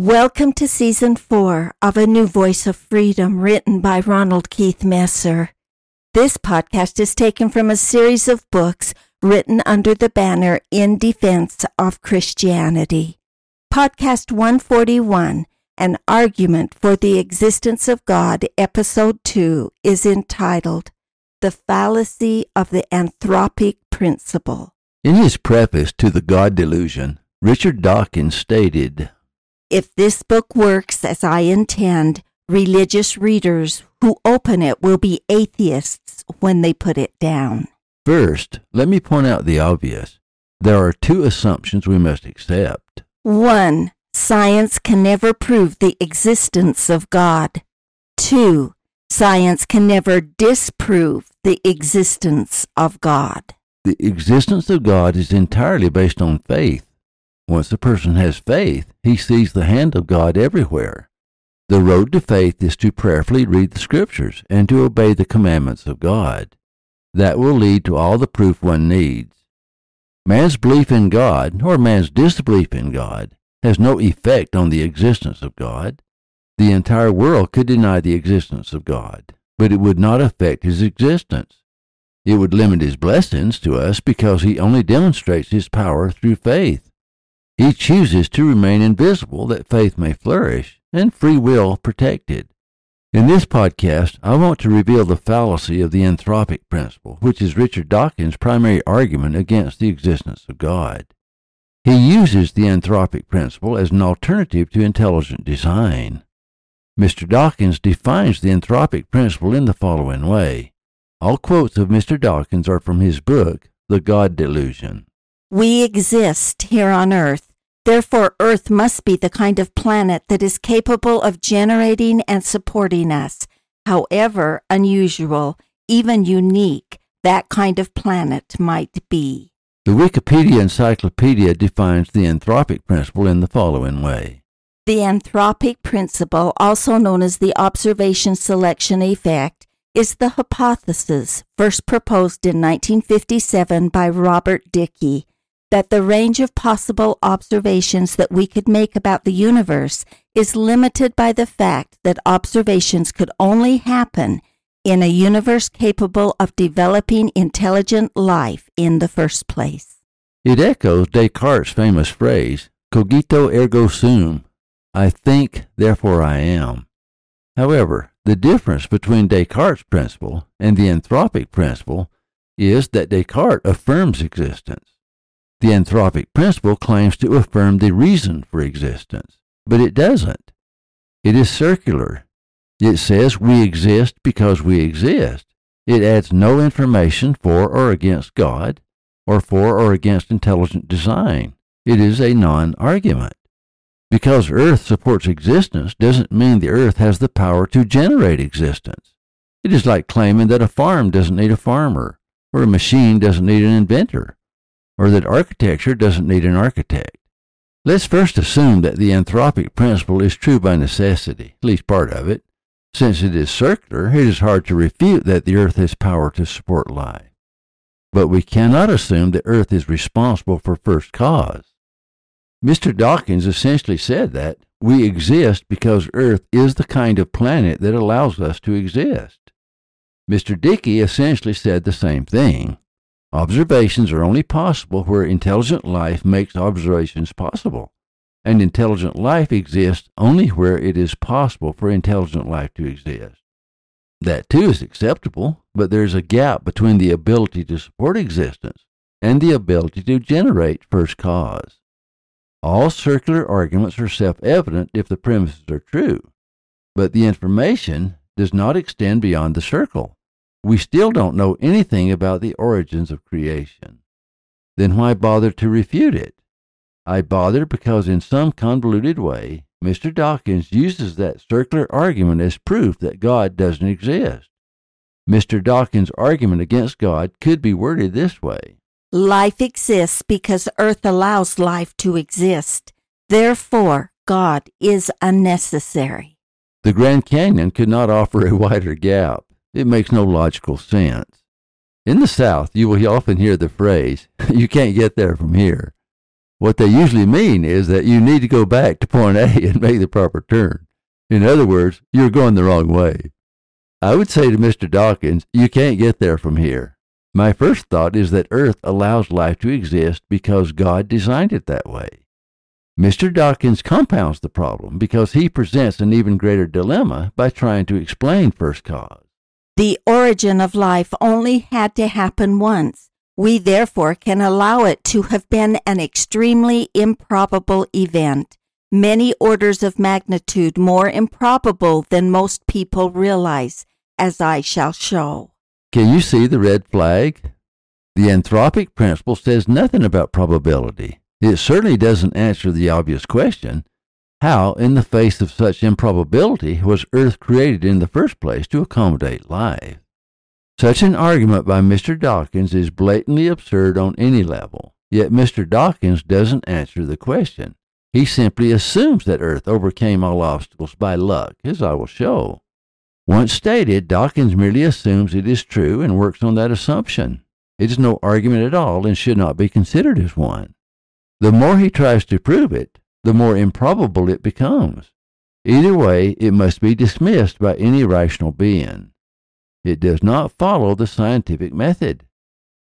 Welcome to season four of A New Voice of Freedom, written by Ronald Keith Messer. This podcast is taken from a series of books written under the banner In Defense of Christianity. Podcast 141, An Argument for the Existence of God, Episode 2, is entitled The Fallacy of the Anthropic Principle. In his preface to The God Delusion, Richard Dawkins stated, If this book works as I intend, religious readers who open it will be atheists when they put it down. First, let me point out the obvious. There are two assumptions we must accept. 1. Science can never prove the existence of God. 2. Science can never disprove the existence of God. The existence of God is entirely based on faith. Once a person has faith, he sees the hand of God everywhere. The road to faith is to prayerfully read the Scriptures and to obey the commandments of God. That will lead to all the proof one needs. Man's belief in God, or man's disbelief in God, has no effect on the existence of God. The entire world could deny the existence of God, but it would not affect his existence. It would limit his blessings to us because he only demonstrates his power through faith. He chooses to remain invisible that faith may flourish and free will protected. In this podcast, I want to reveal the fallacy of the anthropic principle, which is Richard Dawkins' primary argument against the existence of God. He uses the anthropic principle as an alternative to intelligent design. Mr. Dawkins defines the anthropic principle in the following way. All quotes of Mr. Dawkins are from his book, The God Delusion. We exist here on Earth. Therefore, Earth must be the kind of planet that is capable of generating and supporting us. However unusual, even unique, that kind of planet might be. The Wikipedia Encyclopedia defines the anthropic principle in the following way. The anthropic principle, also known as the observation selection effect, is the hypothesis first proposed in 1957 by Robert Dicke that the range of possible observations that we could make about the universe is limited by the fact that observations could only happen in a universe capable of developing intelligent life in the first place. It echoes Descartes' famous phrase, cogito ergo sum, I think, therefore I am. However, the difference between Descartes' principle and the anthropic principle is that Descartes affirms existence. The anthropic principle claims to affirm the reason for existence, but it doesn't. It is circular. It says we exist because we exist. It adds no information for or against God, or for or against intelligent design. It is a non argument. Because Earth supports existence doesn't mean the Earth has the power to generate existence. It is like claiming that a farm doesn't need a farmer, or a machine doesn't need an inventor or that architecture doesn't need an architect. Let's first assume that the anthropic principle is true by necessity, at least part of it. Since it is circular, it is hard to refute that the earth has power to support life. But we cannot assume that earth is responsible for first cause. Mr. Dawkins essentially said that we exist because earth is the kind of planet that allows us to exist. Mr. Dicke essentially said the same thing. Observations are only possible where intelligent life makes observations possible, and intelligent life exists only where it is possible for intelligent life to exist. That too is acceptable, but there's a gap between the ability to support existence and the ability to generate first cause. All circular arguments are self evident if the premises are true, but the information does not extend beyond the circle we still don't know anything about the origins of creation. Then why bother to refute it? I bother because in some convoluted way, Mr. Dawkins uses that circular argument as proof that God doesn't exist. Mr. Dawkins' argument against God could be worded this way Life exists because earth allows life to exist. Therefore, God is unnecessary. The Grand Canyon could not offer a wider gap. It makes no logical sense. In the South, you will often hear the phrase, you can't get there from here. What they usually mean is that you need to go back to point A and make the proper turn. In other words, you're going the wrong way. I would say to Mr. Dawkins, you can't get there from here. My first thought is that Earth allows life to exist because God designed it that way. Mr. Dawkins compounds the problem because he presents an even greater dilemma by trying to explain first cause. The origin of life only had to happen once. We therefore can allow it to have been an extremely improbable event, many orders of magnitude more improbable than most people realize, as I shall show. Can you see the red flag? The anthropic principle says nothing about probability. It certainly doesn't answer the obvious question how, in the face of such improbability, was Earth created in the first place to accommodate life? Such an argument by Mr. Dawkins is blatantly absurd on any level, yet Mr. Dawkins doesn't answer the question. He simply assumes that Earth overcame all obstacles by luck, as I will show. Once stated, Dawkins merely assumes it is true and works on that assumption. It is no argument at all and should not be considered as one. The more he tries to prove it, the more improbable it becomes. Either way, it must be dismissed by any rational being. It does not follow the scientific method.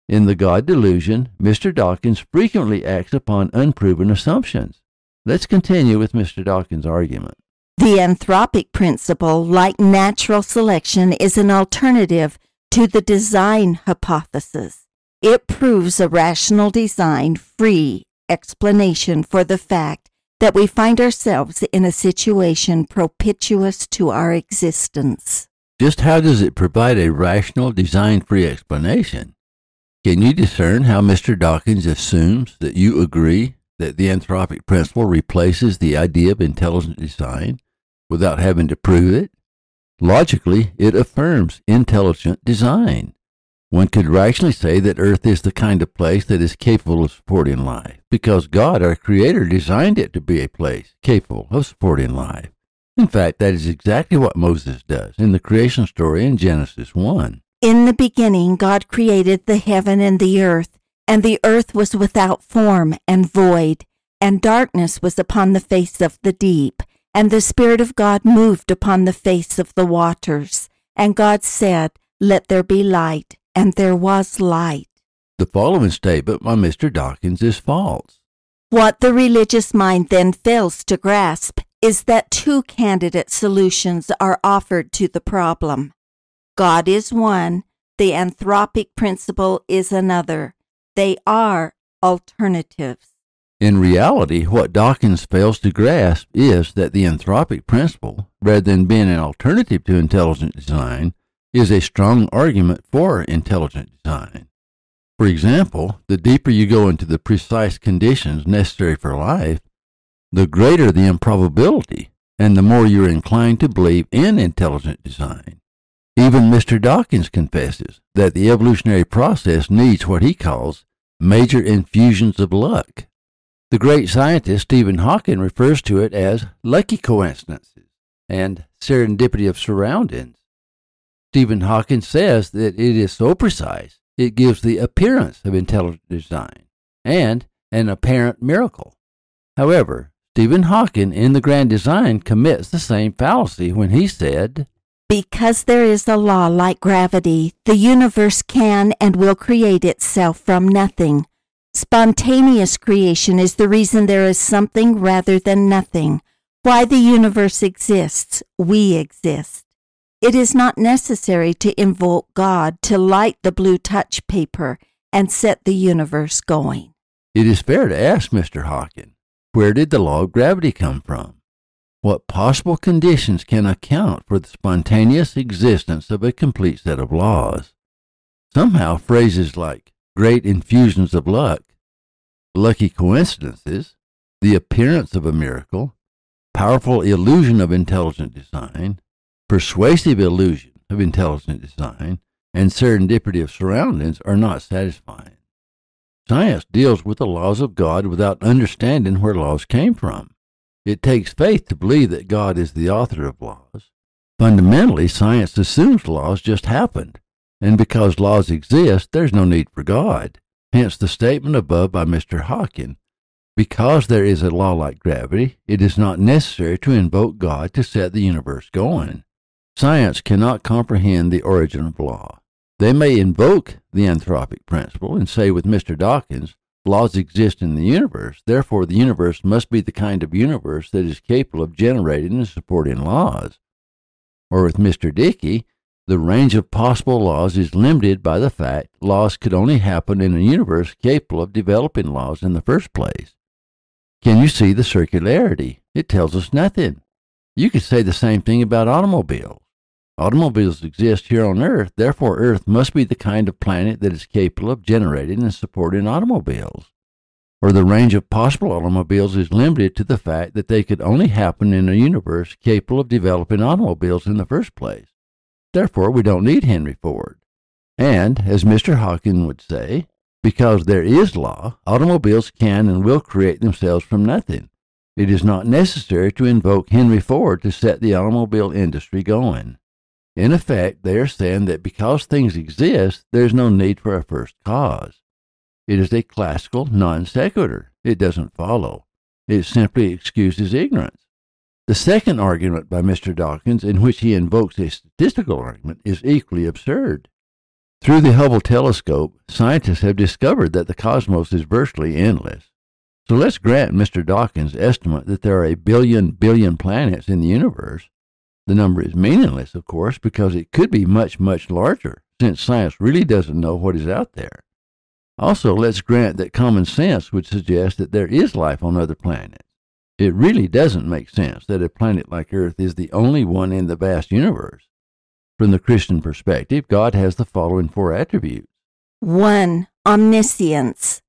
In the God delusion, Mr. Dawkins frequently acts upon unproven assumptions. Let's continue with Mr. Dawkins' argument. The anthropic principle, like natural selection, is an alternative to the design hypothesis. It proves a rational design free explanation for the fact that we find ourselves in a situation propitious to our existence. Just how does it provide a rational, design free explanation? Can you discern how Mr. Dawkins assumes that you agree that the anthropic principle replaces the idea of intelligent design? without having to prove it. Logically, it affirms intelligent design. One could rationally say that Earth is the kind of place that is capable of supporting life, because God, our Creator, designed it to be a place capable of supporting life. In fact, that is exactly what Moses does in the creation story in Genesis 1. In the beginning, God created the heaven and the earth, and the earth was without form and void, and darkness was upon the face of the deep and the Spirit of God moved upon the face of the waters. And God said, Let there be light. And there was light. The following statement by Mr. Dawkins is false. What the religious mind then fails to grasp is that two candidate solutions are offered to the problem. God is one, the anthropic principle is another. They are alternatives. In reality, what Dawkins fails to grasp is that the anthropic principle, rather than being an alternative to intelligent design, is a strong argument for intelligent design. For example, the deeper you go into the precise conditions necessary for life, the greater the improbability and the more you're inclined to believe in intelligent design. Even Mr. Dawkins confesses that the evolutionary process needs what he calls major infusions of luck. The great scientist Stephen Hawking refers to it as lucky coincidences and serendipity of surroundings. Stephen Hawking says that it is so precise it gives the appearance of intelligent design and an apparent miracle. However, Stephen Hawking in The Grand Design commits the same fallacy when he said, Because there is a law like gravity, the universe can and will create itself from nothing Spontaneous creation is the reason there is something rather than nothing. Why the universe exists, we exist. It is not necessary to invoke God to light the blue touch paper and set the universe going. It is fair to ask Mr. Hawking, where did the law of gravity come from? What possible conditions can account for the spontaneous existence of a complete set of laws? Somehow phrases like great infusions of luck, lucky coincidences, the appearance of a miracle, powerful illusion of intelligent design, persuasive illusion of intelligent design, and serendipity of surroundings are not satisfying. Science deals with the laws of God without understanding where laws came from. It takes faith to believe that God is the author of laws. Fundamentally, science assumes laws just happened, and because laws exist, there's no need for God. Hence the statement above by Mr. Hawking because there is a law like gravity, it is not necessary to invoke God to set the universe going. Science cannot comprehend the origin of law. They may invoke the anthropic principle and say with Mr. Dawkins, laws exist in the universe, therefore the universe must be the kind of universe that is capable of generating and supporting laws. Or with Mr. Dicke, the range of possible laws is limited by the fact laws could only happen in a universe capable of developing laws in the first place. Can you see the circularity? It tells us nothing. You could say the same thing about automobiles. Automobiles exist here on Earth, therefore, Earth must be the kind of planet that is capable of generating and supporting automobiles. Or the range of possible automobiles is limited to the fact that they could only happen in a universe capable of developing automobiles in the first place. Therefore, we don't need Henry Ford. And, as Mr. Hawking would say, because there is law, automobiles can and will create themselves from nothing. It is not necessary to invoke Henry Ford to set the automobile industry going. In effect, they are saying that because things exist, there is no need for a first cause. It is a classical non sequitur. It doesn't follow. It simply excuses ignorance. The second argument by Mr. Dawkins, in which he invokes a statistical argument, is equally absurd. Through the Hubble telescope, scientists have discovered that the cosmos is virtually endless. So let's grant Mr. Dawkins' estimate that there are a billion billion planets in the universe. The number is meaningless, of course, because it could be much, much larger, since science really doesn't know what is out there. Also, let's grant that common sense would suggest that there is life on other planets. It really doesn't make sense that a planet like Earth is the only one in the vast universe. From the Christian perspective, God has the following four attributes 1. Omniscience.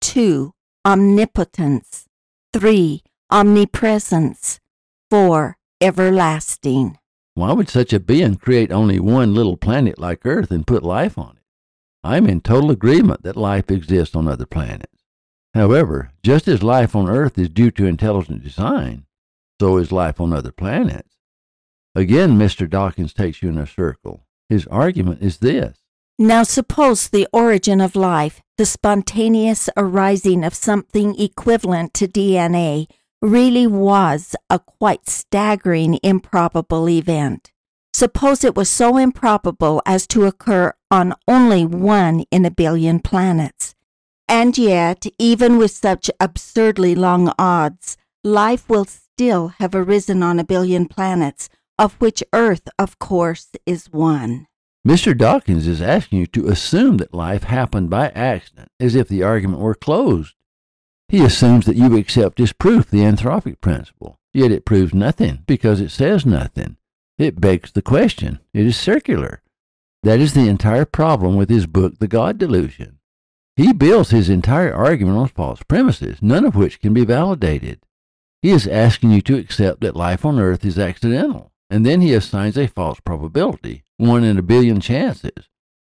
2. Omnipotence. 3. Omnipresence. 4. Everlasting. Why would such a being create only one little planet like Earth and put life on it? I'm in total agreement that life exists on other planets. However, just as life on Earth is due to intelligent design, so is life on other planets. Again, Mr. Dawkins takes you in a circle. His argument is this Now, suppose the origin of life, the spontaneous arising of something equivalent to DNA, really was a quite staggering, improbable event. Suppose it was so improbable as to occur on only one in a billion planets. And yet, even with such absurdly long odds, life will still have arisen on a billion planets, of which Earth, of course, is one. Mr. Dawkins is asking you to assume that life happened by accident, as if the argument were closed. He assumes that you accept as proof, the anthropic principle, yet it proves nothing because it says nothing. It begs the question. It is circular. That is the entire problem with his book, The God Delusion. He builds his entire argument on false premises, none of which can be validated. He is asking you to accept that life on earth is accidental and then he assigns a false probability, one in a billion chances.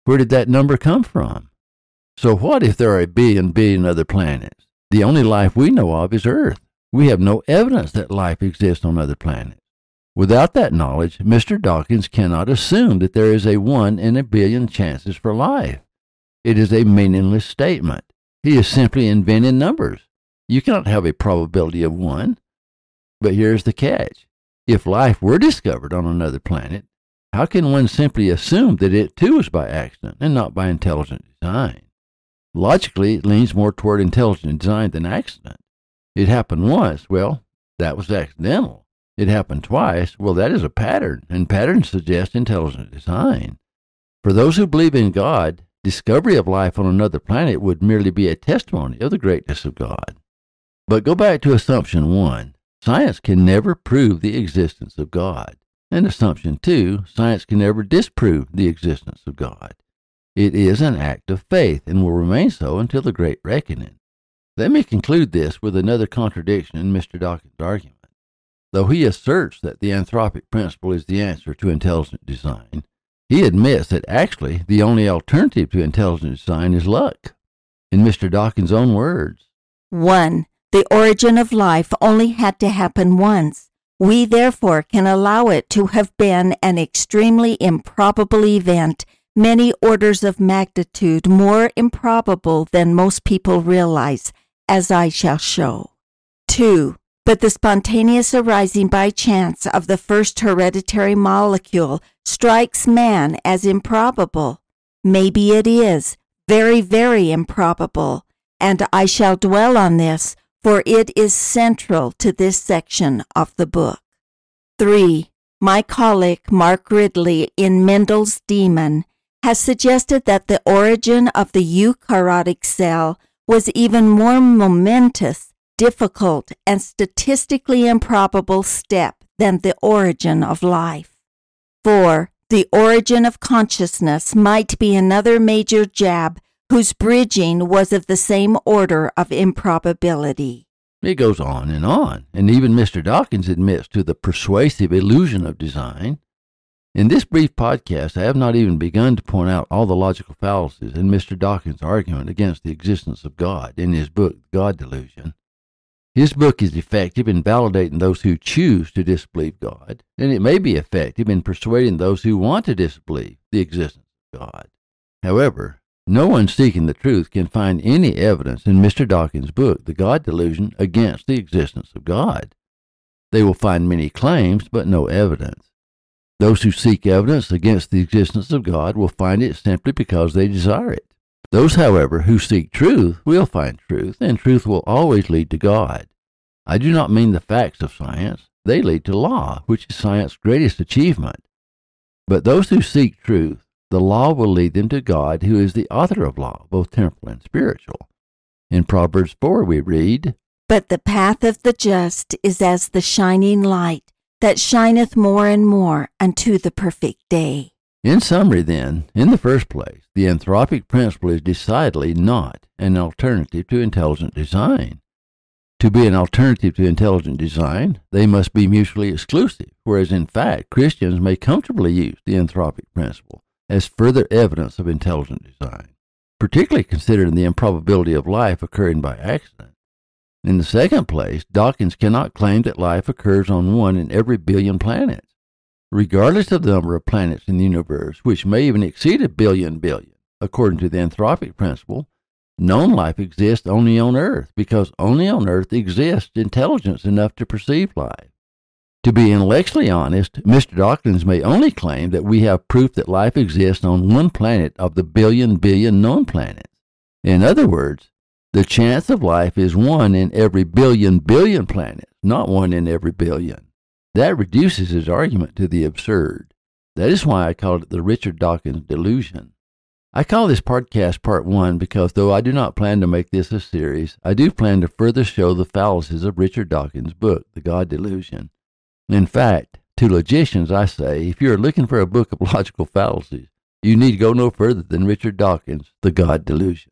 Where did that number come from? So, what if there are a billion billion other planets? The only life we know of is Earth. We have no evidence that life exists on other planets. Without that knowledge, Mr. Dawkins cannot assume that there is a one in a billion chances for life. It is a meaningless statement. He is simply inventing numbers. You cannot have a probability of one. But here's the catch if life were discovered on another planet, how can one simply assume that it too was by accident and not by intelligent design? Logically, it leans more toward intelligent design than accident. It happened once, well, that was accidental. It happened twice, well, that is a pattern, and patterns suggest intelligent design. For those who believe in God, discovery of life on another planet would merely be a testimony of the greatness of God. But go back to assumption one. Science can never prove the existence of God. And assumption two, science can never disprove the existence of God. It is an act of faith and will remain so until the great reckoning. Let me conclude this with another contradiction in Mr. Dawkins' argument. Though he asserts that the anthropic principle is the answer to intelligent design, He admits that actually the only alternative to intelligent design is luck. In Mr. Dawkins' own words, 1. The origin of life only had to happen once. We therefore can allow it to have been an extremely improbable event, many orders of magnitude more improbable than most people realize, as I shall show. 2. But the spontaneous arising by chance of the first hereditary molecule strikes man as improbable. Maybe it is, very, very improbable, and I shall dwell on this, for it is central to this section of the book. 3. My colleague Mark Ridley in Mendel's Demon has suggested that the origin of the eukaryotic cell was even more momentous, difficult, and statistically improbable step than the origin of life. 4. The origin of consciousness might be another major jab whose bridging was of the same order of improbability. It goes on and on, and even Mr. Dawkins admits to the persuasive illusion of design. In this brief podcast, I have not even begun to point out all the logical fallacies in Mr. Dawkins' argument against the existence of God in his book, God Delusion. His book is effective in validating those who choose to disbelieve God, and it may be effective in persuading those who want to disbelieve the existence of God. However, no one seeking the truth can find any evidence in Mr. Dawkins' book, The God Delusion, against the existence of God. They will find many claims, but no evidence. Those who seek evidence against the existence of God will find it simply because they desire it. Those, however, who seek truth will find truth, and truth will always lead to God. I do not mean the facts of science. They lead to law, which is science's greatest achievement. But those who seek truth, the law will lead them to God, who is the author of law, both temporal and spiritual. In Proverbs 4, we read, But the path of the just is as the shining light that shineth more and more unto the perfect day. In summary, then, in the first place, the anthropic principle is decidedly not an alternative to intelligent design. To be an alternative to intelligent design, they must be mutually exclusive, whereas in fact, Christians may comfortably use the anthropic principle as further evidence of intelligent design, particularly considering the improbability of life occurring by accident. In the second place, Dawkins cannot claim that life occurs on one in every billion planets. Regardless of the number of planets in the universe, which may even exceed a billion billion, according to the anthropic principle, known life exists only on Earth because only on Earth exists intelligence enough to perceive life. To be intellectually honest, Mr. Dawkins may only claim that we have proof that life exists on one planet of the billion billion known planets. In other words, the chance of life is one in every billion billion planets, not one in every billion. That reduces his argument to the absurd. That is why I called it the Richard Dawkins delusion. I call this podcast part one because though I do not plan to make this a series, I do plan to further show the fallacies of Richard Dawkins' book, The God Delusion. In fact, to logicians I say, if you are looking for a book of logical fallacies, you need go no further than Richard Dawkins' The God Delusion.